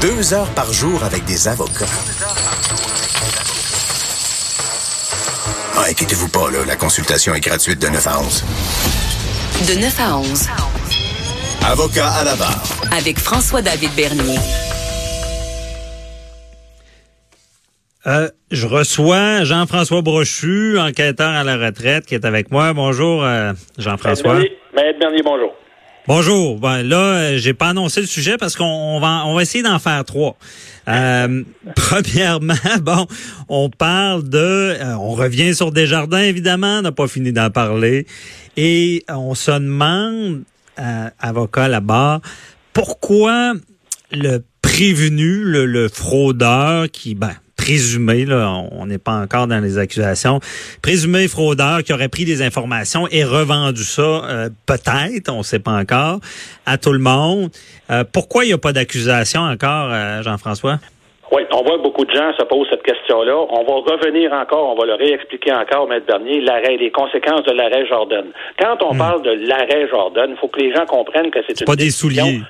Deux heures par jour avec des avocats. Ah, inquiétez-vous pas, là, la consultation est gratuite de 9 à 11. De 9 à 11. Avocat à la barre. Avec François-David Bernier. Euh, je reçois Jean-François Brochu, enquêteur à la retraite, qui est avec moi. Bonjour, euh, Jean-François. Maître Bernier, bonjour. Bonjour. Ben, là, euh, j'ai pas annoncé le sujet parce qu'on on va, on va essayer d'en faire trois. Euh, premièrement, bon, on parle de, euh, on revient sur Desjardins évidemment, on n'a pas fini d'en parler, et on se demande, avocat là-bas, pourquoi le prévenu, le, le fraudeur qui, ben, présumé, là, on n'est pas encore dans les accusations, présumé fraudeur qui aurait pris des informations et revendu ça, euh, peut-être, on ne sait pas encore, à tout le monde. Euh, pourquoi il n'y a pas d'accusation encore, euh, Jean-François? Oui, on voit beaucoup de gens se posent cette question-là. On va revenir encore, on va le réexpliquer encore, Maître Bernier, l'arrêt, les conséquences de l'arrêt Jordan. Quand on hmm. parle de l'arrêt Jordan, il faut que les gens comprennent que c'est une pas des souliers.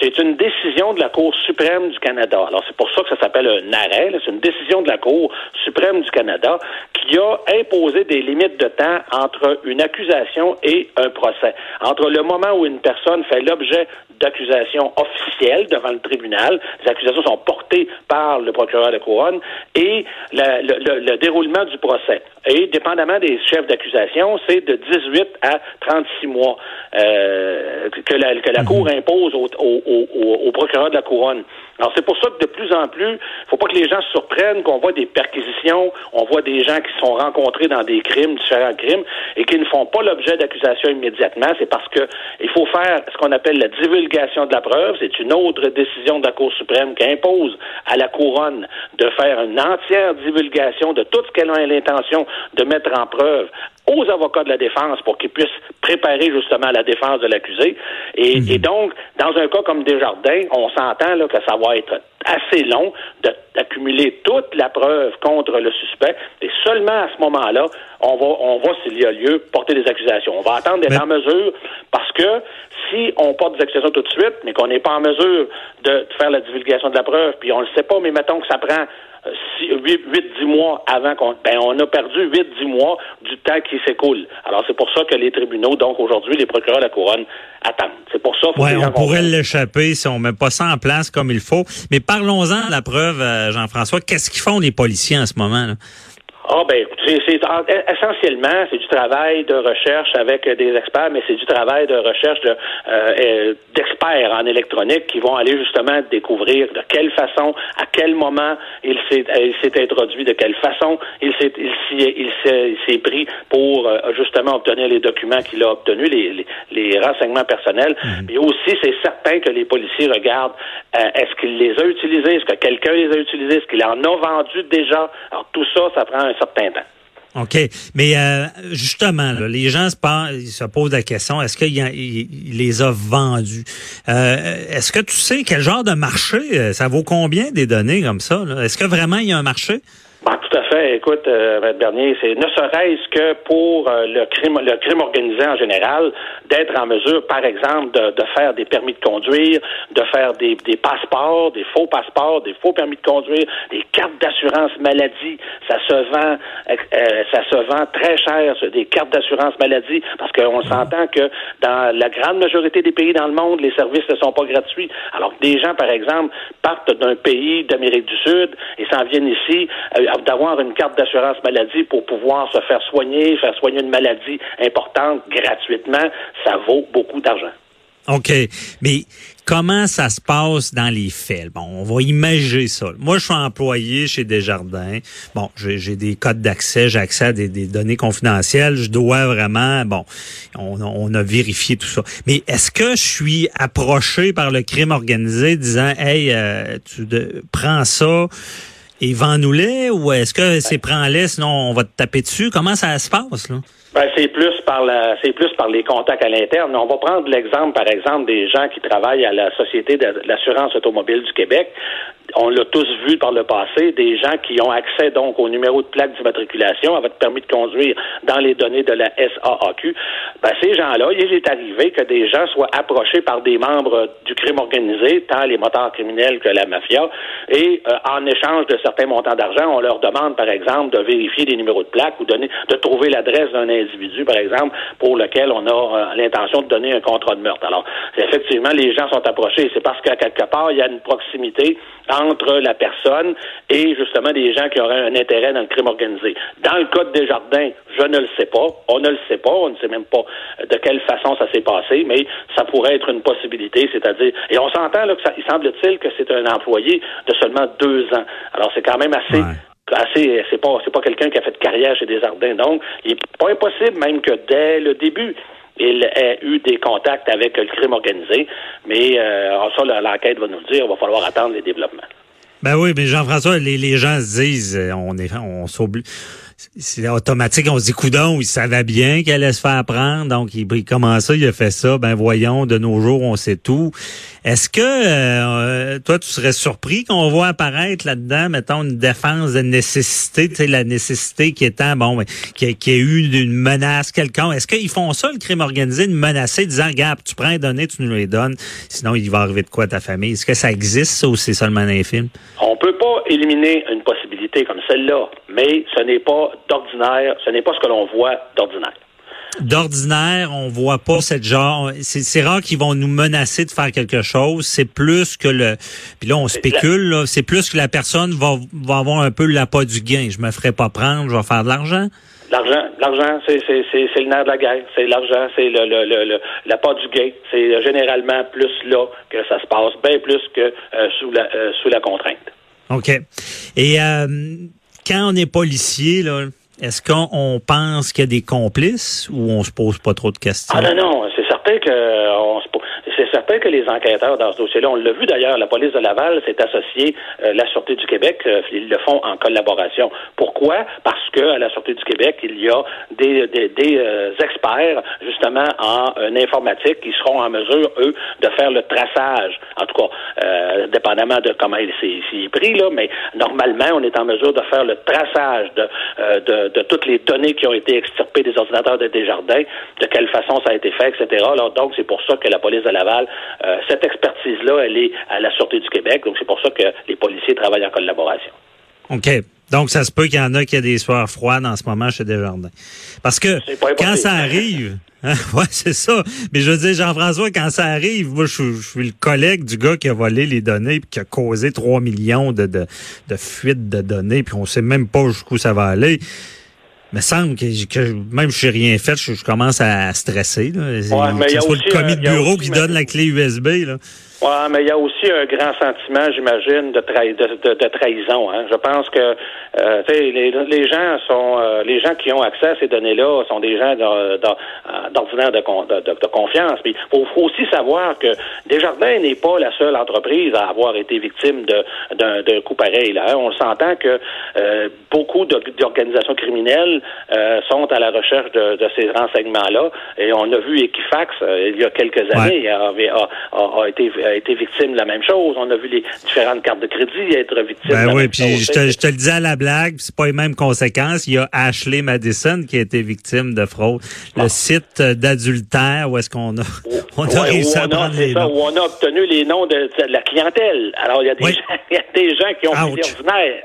C'est une décision de la Cour suprême du Canada. Alors c'est pour ça que ça s'appelle un arrêt. C'est une décision de la Cour suprême du Canada qui a imposé des limites de temps entre une accusation et un procès. Entre le moment où une personne fait l'objet d'accusations officielles devant le tribunal, les accusations sont portées par le procureur de la couronne, et le, déroulement du procès. Et dépendamment des chefs d'accusation, c'est de 18 à 36 mois euh, que la, que la mhm. Cour impose au, au, au procureur de la couronne. Alors, c'est pour ça que de plus en plus, il faut pas que les gens se surprennent qu'on voit des perquisitions, on voit des gens qui sont rencontrés dans des crimes, différents crimes, et qui ne font pas l'objet d'accusation immédiatement. C'est parce que il faut faire ce qu'on appelle la divulgation de la preuve. C'est une autre décision de la Cour suprême qui impose à la couronne de faire une entière divulgation de tout ce qu'elle a l'intention de mettre en preuve aux avocats de la défense pour qu'ils puissent préparer justement la défense de l'accusé. Et, mhm. donc, dans un cas comme Desjardins, on s'entend que ça va être assez long d'accumuler toute la preuve contre le suspect. Et seulement à ce moment-là, on va, on va, s'il y a lieu, porter des accusations. On va attendre d'être en mesure parce que si on porte des accusations tout de suite, mais qu'on n'est pas en mesure de faire la divulgation de la preuve, puis on ne le sait pas, mais mettons que ça prend 8-10 mois avant qu'on. Ben, on a perdu 8-10 mois du temps qui s'écoule. Alors, c'est pour ça que les tribunaux, donc aujourd'hui, les procureurs de la Couronne attendent. C'est pour ça Oui, on pourrait l'échapper si on met pas ça en place comme il faut. Mais parlons-en de la preuve, euh, Jean-François. Qu'est-ce qu'ils font les policiers en ce moment? Là? Ah ben c'est essentiellement c'est du travail de recherche avec des experts, mais c'est du travail de recherche de, euh, d'experts en électronique qui vont aller justement découvrir de quelle façon, à quel moment il s'est il s'est introduit, de quelle façon il s'est il s'est s'est pris pour euh, justement obtenir les documents qu'il a obtenus, les, les, renseignements personnels. Mais mhm. aussi c'est certain que les policiers regardent euh, est-ce qu'il les a utilisés, est-ce que quelqu'un les a utilisés, est-ce qu'il en a vendu déjà? Alors tout ça, ça prend un certain temps. OK. Mais euh, justement, les gens se, se posent la question, est-ce qu'il les a vendus? Euh, est-ce que tu sais quel genre de marché? Euh, ça vaut combien des données comme ça? Est-ce que vraiment il y a un marché? Ben, tout à fait. Écoute, euh, Bernier, c'est ne serait-ce que pour euh, le crime, le crime organisé en général, d'être en mesure, par exemple, de, faire des permis de conduire, de faire des, passeports, des faux passeports, des faux permis de conduire, des cartes d'assurance maladie. Ça se vend, euh, ça se vend très cher, des cartes d'assurance maladie, parce qu'on s'entend que dans la grande majorité des pays dans le monde, les services ne sont pas gratuits. Alors que des gens, par exemple, partent d'un pays d'Amérique du Sud et s'en viennent ici d'avoir une carte d'assurance maladie pour pouvoir se faire soigner, faire soigner une maladie importante gratuitement, ça vaut beaucoup d'argent. OK. Mais comment ça se passe dans les faits? Bon, on va imaginer ça. Moi, je suis employé chez Desjardins. Bon, j'ai des codes d'accès, j'ai accès à des, données confidentielles. Je dois vraiment, bon, on, a vérifié tout ça. Mais est-ce que je suis approché par le crime organisé disant, hey, euh, tu prends ça, et vends-nous-les ou est-ce que c'est prends-les sinon on va te taper dessus? Comment ça se passe là? Ben, c'est plus par la, c'est plus par les contacts à l'interne. On va prendre l'exemple, par exemple, des gens qui travaillent à la Société de l'assurance automobile du Québec. On l'a tous vu par le passé, des gens qui ont accès donc au numéro de plaque d'immatriculation, à votre permis de conduire dans les données de la SAAQ. Ben, ces gens-là, il est arrivé que des gens soient approchés par des membres du crime organisé, tant les moteurs criminels que la mafia, et euh, en échange de certains montants d'argent, on leur demande, par exemple, de vérifier des numéros de plaque ou donner, de trouver l'adresse d'un individu, par exemple, pour lequel on a euh, l'intention de donner un contrat de meurtre. Alors, effectivement, les gens sont approchés. C'est parce qu'à quelque part, il y a une proximité entre la personne et justement des gens qui auraient un intérêt dans le crime organisé. Dans le cas de Desjardins, je ne le sais pas. On ne le sait pas. On ne sait même pas de quelle façon ça s'est passé, mais ça pourrait être une possibilité, c'est-à-dire, et on s'entend là que ça, il semble-t-il que c'est un employé de seulement deux ans. Alors c'est quand même assez assez, c'est pas, c'est pas quelqu'un qui a fait de carrière chez Desjardins. Donc, il est pas impossible même que dès le début, il ait eu des contacts avec le crime organisé. Mais euh, ça, l'enquête va nous le dire. Il va falloir attendre les développements. Ben oui, mais Jean-François, les, les gens se disent, euh, on est, on s'oublie c'est automatique. On se dit, coudon, il savait bien qu'elle allait se faire prendre. Donc, il, il comment ça, il a fait ça? Ben, voyons, de nos jours, on sait tout. Est-ce que, euh, toi, tu serais surpris qu'on voit apparaître là-dedans, mettons, une défense de nécessité, tu sais, la nécessité qui étant, bon, ben, qui, qui a eu une menace quelconque? Est-ce qu'ils font ça, le crime organisé, de menacer, disant, regarde, tu prends les données, tu nous les donnes, sinon il va arriver de quoi à ta famille? Est-ce que ça existe, ça, ou c'est seulement dans les films? On peut pas éliminer une possibilité comme celle-là, mais ce n'est pas d'ordinaire, ce n'est pas ce que l'on voit d'ordinaire. D'ordinaire, on voit pas cette genre. C'est rare qu'ils vont nous menacer de faire quelque chose. C'est plus que le. Puis là, on spécule. C'est plus que la personne va, va avoir un peu l'appât du gain. Je me ferai pas prendre. Je vais faire de l'argent. L'argent, l'argent, c'est le nerf de la guerre. C'est l'argent, c'est le, le, le, l'appât du gain. C'est généralement plus là que ça se passe, bien plus que euh, sous la euh, sous la contrainte. OK. Et euh, quand on est policier, là, est-ce qu'on pense qu'il y a des complices ou on se pose pas trop de questions? Ah non, non, c'est certain que on se pose c'est certain que les enquêteurs dans ce dossier-là, on l'a vu d'ailleurs, la police de Laval s'est associée, euh, la Sûreté du Québec, euh, ils le font en collaboration. Pourquoi? Parce que à la Sûreté du Québec, il y a des, des, euh, experts, justement, en informatique, qui seront en mesure, eux, de faire le traçage, en tout cas, dépendamment de comment il s'est pris, là, mais normalement, on est en mesure de faire le traçage de, de, de, toutes les données qui ont été extirpées des ordinateurs de Desjardins, de quelle façon ça a été fait, etc. Alors, donc, c'est pour ça que la police de Laval euh, cette expertise-là, elle est à la Sûreté du Québec. Donc, c'est pour ça que les policiers travaillent en collaboration. OK. Donc, ça se peut qu'il y en a qui a des soirs froides en ce moment chez Desjardins. Parce que quand ça arrive, hein, ouais, c'est ça. Mais je veux dire, Jean-François, quand ça arrive, moi, je, suis le collègue du gars qui a volé les données et qui a causé 3 millions de, de, de fuites de données, puis on sait même pas jusqu'où ça va aller me semble que, que même si j'ai rien fait, je, commence à stresser. Là. Ouais, mais le commis de bureau qui donne la clé USB. Là. Ouais, mais il y a aussi un grand sentiment, j'imagine, de, de, de, trahison. Hein. Je pense que euh, les, les gens sont euh, les gens qui ont accès à ces données-là sont des gens d'ordinaire de, de, confiance. Puis faut, faut aussi savoir que Desjardins n'est pas la seule entreprise à avoir été victime d'un coup pareil. Là. Hein. On s'entend que euh, beaucoup d'organisations criminelles euh, sont à la recherche de, ces renseignements-là. Et on a vu Equifax il y a quelques années a, a, a été a été victime de la même chose. On a vu les différentes cartes de crédit être victimes ben de la oui, puis je te, je te, le dis à la blague, c'est pas les mêmes conséquences. Il y a Ashley Madison qui a été victime de fraude. Le site d'adultère où est-ce qu'on a, on a réussi à prendre les noms. Où on a obtenu les noms de, la clientèle. Alors, il y, a des gens, il y a des gens qui ont été ordinaires.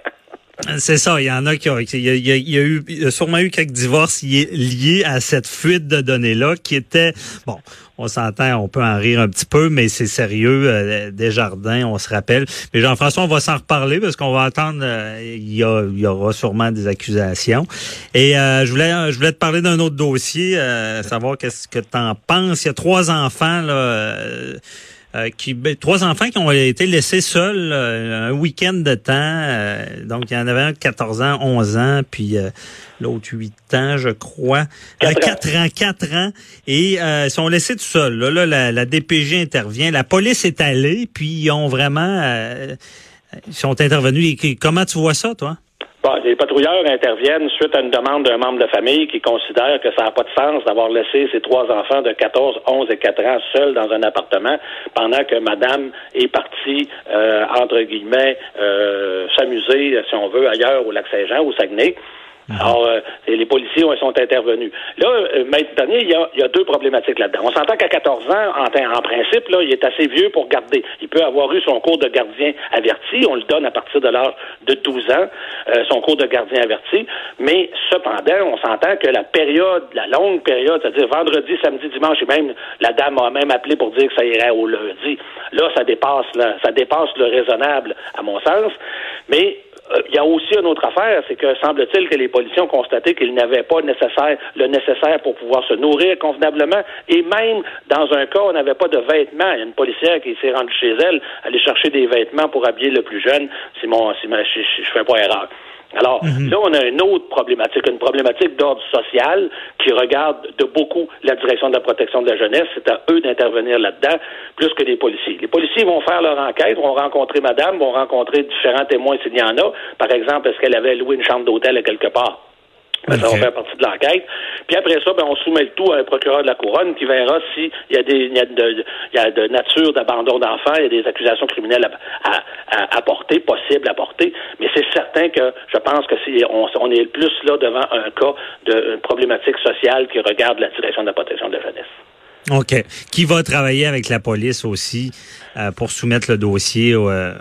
C'est ça, il y en a qui ont. Il y a, il y a, eu, il y a sûrement eu quelques divorces liés à cette fuite de données-là qui était. Bon, on s'entend, on peut en rire un petit peu, mais c'est sérieux. Euh, Desjardins, on se rappelle. Mais Jean-François, on va s'en reparler parce qu'on va attendre. Euh, il, y a, il y aura sûrement des accusations. Et euh, je voulais, je voulais te parler d'un autre dossier, euh, savoir qu'est-ce que tu en penses. Il y a trois enfants là euh, qui ben, trois enfants qui ont été laissés seuls euh, un week-end de temps. Euh, donc, il y en avait un de 14 ans, 11 ans, puis l'autre 8 ans, je crois. 4 ans. 4 ans. Et ils sont laissés tout seuls. Là, là la, DPG intervient. La police est allée, puis ils ont vraiment... ils sont intervenus. Et comment tu vois ça, toi? Les patrouilleurs interviennent suite à une demande d'un membre de famille qui considère que ça n'a pas de sens d'avoir laissé ses trois enfants de 14, 11 et 4 ans seuls dans un appartement pendant que madame est partie, euh, entre guillemets, euh, s'amuser, si on veut, ailleurs au Lac-Saint-Jean, au Saguenay. Alors, euh, les policiers sont intervenus. Là, euh, Maître il y a, y a deux problématiques là-dedans. On s'entend qu'à 14 ans, en, en principe, là, il est assez vieux pour garder. Il peut avoir eu son cours de gardien averti. On le donne à partir de l'âge de 12 ans, euh, son cours de gardien averti. Mais cependant, on s'entend que la période, la longue période, c'est-à-dire vendredi, samedi, dimanche, et même la dame a même appelé pour dire que ça irait au lundi. Là, ça dépasse, là, ça dépasse le raisonnable, à mon sens. Mais il y a aussi une autre affaire, c'est que semble-t-il que les policiers ont constaté qu'ils n'avaient pas nécessaire, le nécessaire pour pouvoir se nourrir convenablement. Et même dans un cas, on n'avait pas de vêtements. Il y a une policière qui s'est rendue chez elle, aller chercher des vêtements pour habiller le plus jeune, si mon, si je, je, je fais pas erreur. Alors, Mhm. là, on a une autre problématique, une problématique d'ordre social qui regarde de beaucoup la direction de la protection de la jeunesse. C'est à eux d'intervenir là-dedans, plus que les policiers. Les policiers vont faire leur enquête, vont rencontrer madame, vont rencontrer différents témoins s'il y en a. Par exemple, est-ce qu'elle avait loué une chambre d'hôtel à quelque part? Ça va faire partie de l'enquête. Puis après ça, ben, on soumet le tout à un procureur de la couronne qui verra s'il y a des il y a de, il y a de nature d'abandon d'enfants, il y a des accusations criminelles à, à, à, à porter, possibles à porter. Mais c'est certain que je pense que si on, on est plus là devant un cas de problématique sociale qui regarde la direction de la protection de la jeunesse. OK. Qui va travailler avec la police aussi euh, pour soumettre le dossier au, euh,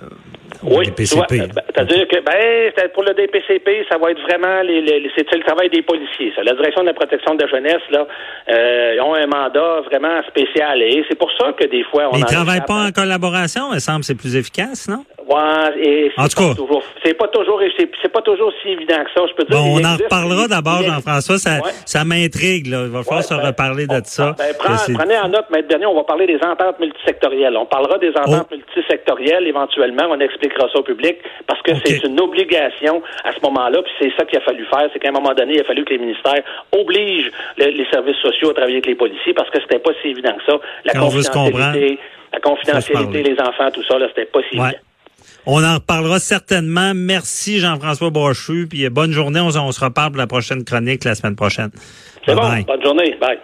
au Oui, ben, c'est-à-dire que ben, pour le DPCP, ça va être vraiment les, les- c'est le travail des policiers. Ça. La direction de la protection de la jeunesse, là, euh, ils ont un mandat vraiment spécial. Et c'est pour ça que des fois, on Mais ils en travaillent pas en collaboration, il semble que c'est plus efficace, non? Ouais, et En c'est tout pas cas. toujours- c'est pas toujours, c'est pas toujours si évident que ça. Je peux dire. Bon, on en reparlera d'abord, Jean-François. Ça, Ouais. ça m'intrigue. là. Il va falloir Ouais, se ben, reparler de on- ça. ben, prends- prenez en note, maître dernier, on va parler des ententes multisectorielles. On parlera des ententes Oh. multisectorielles éventuellement. On expliquera ça au public parce que c'est une obligation à ce moment-là. Puis c'est ça qu'il a fallu faire. C'est qu'à un moment donné, il a fallu que les ministères obligent le- les services sociaux à travailler avec les policiers parce que c'était pas si évident que ça. La Quand confidentialité, la confidentialité, les enfants, tout ça, là, c'était pas si Ouais. évident. On en reparlera certainement. Merci Jean-François Brochu. Puis bonne journée. On, on se reparle pour la prochaine chronique la semaine prochaine. C'est bon. Bonne journée. Bye.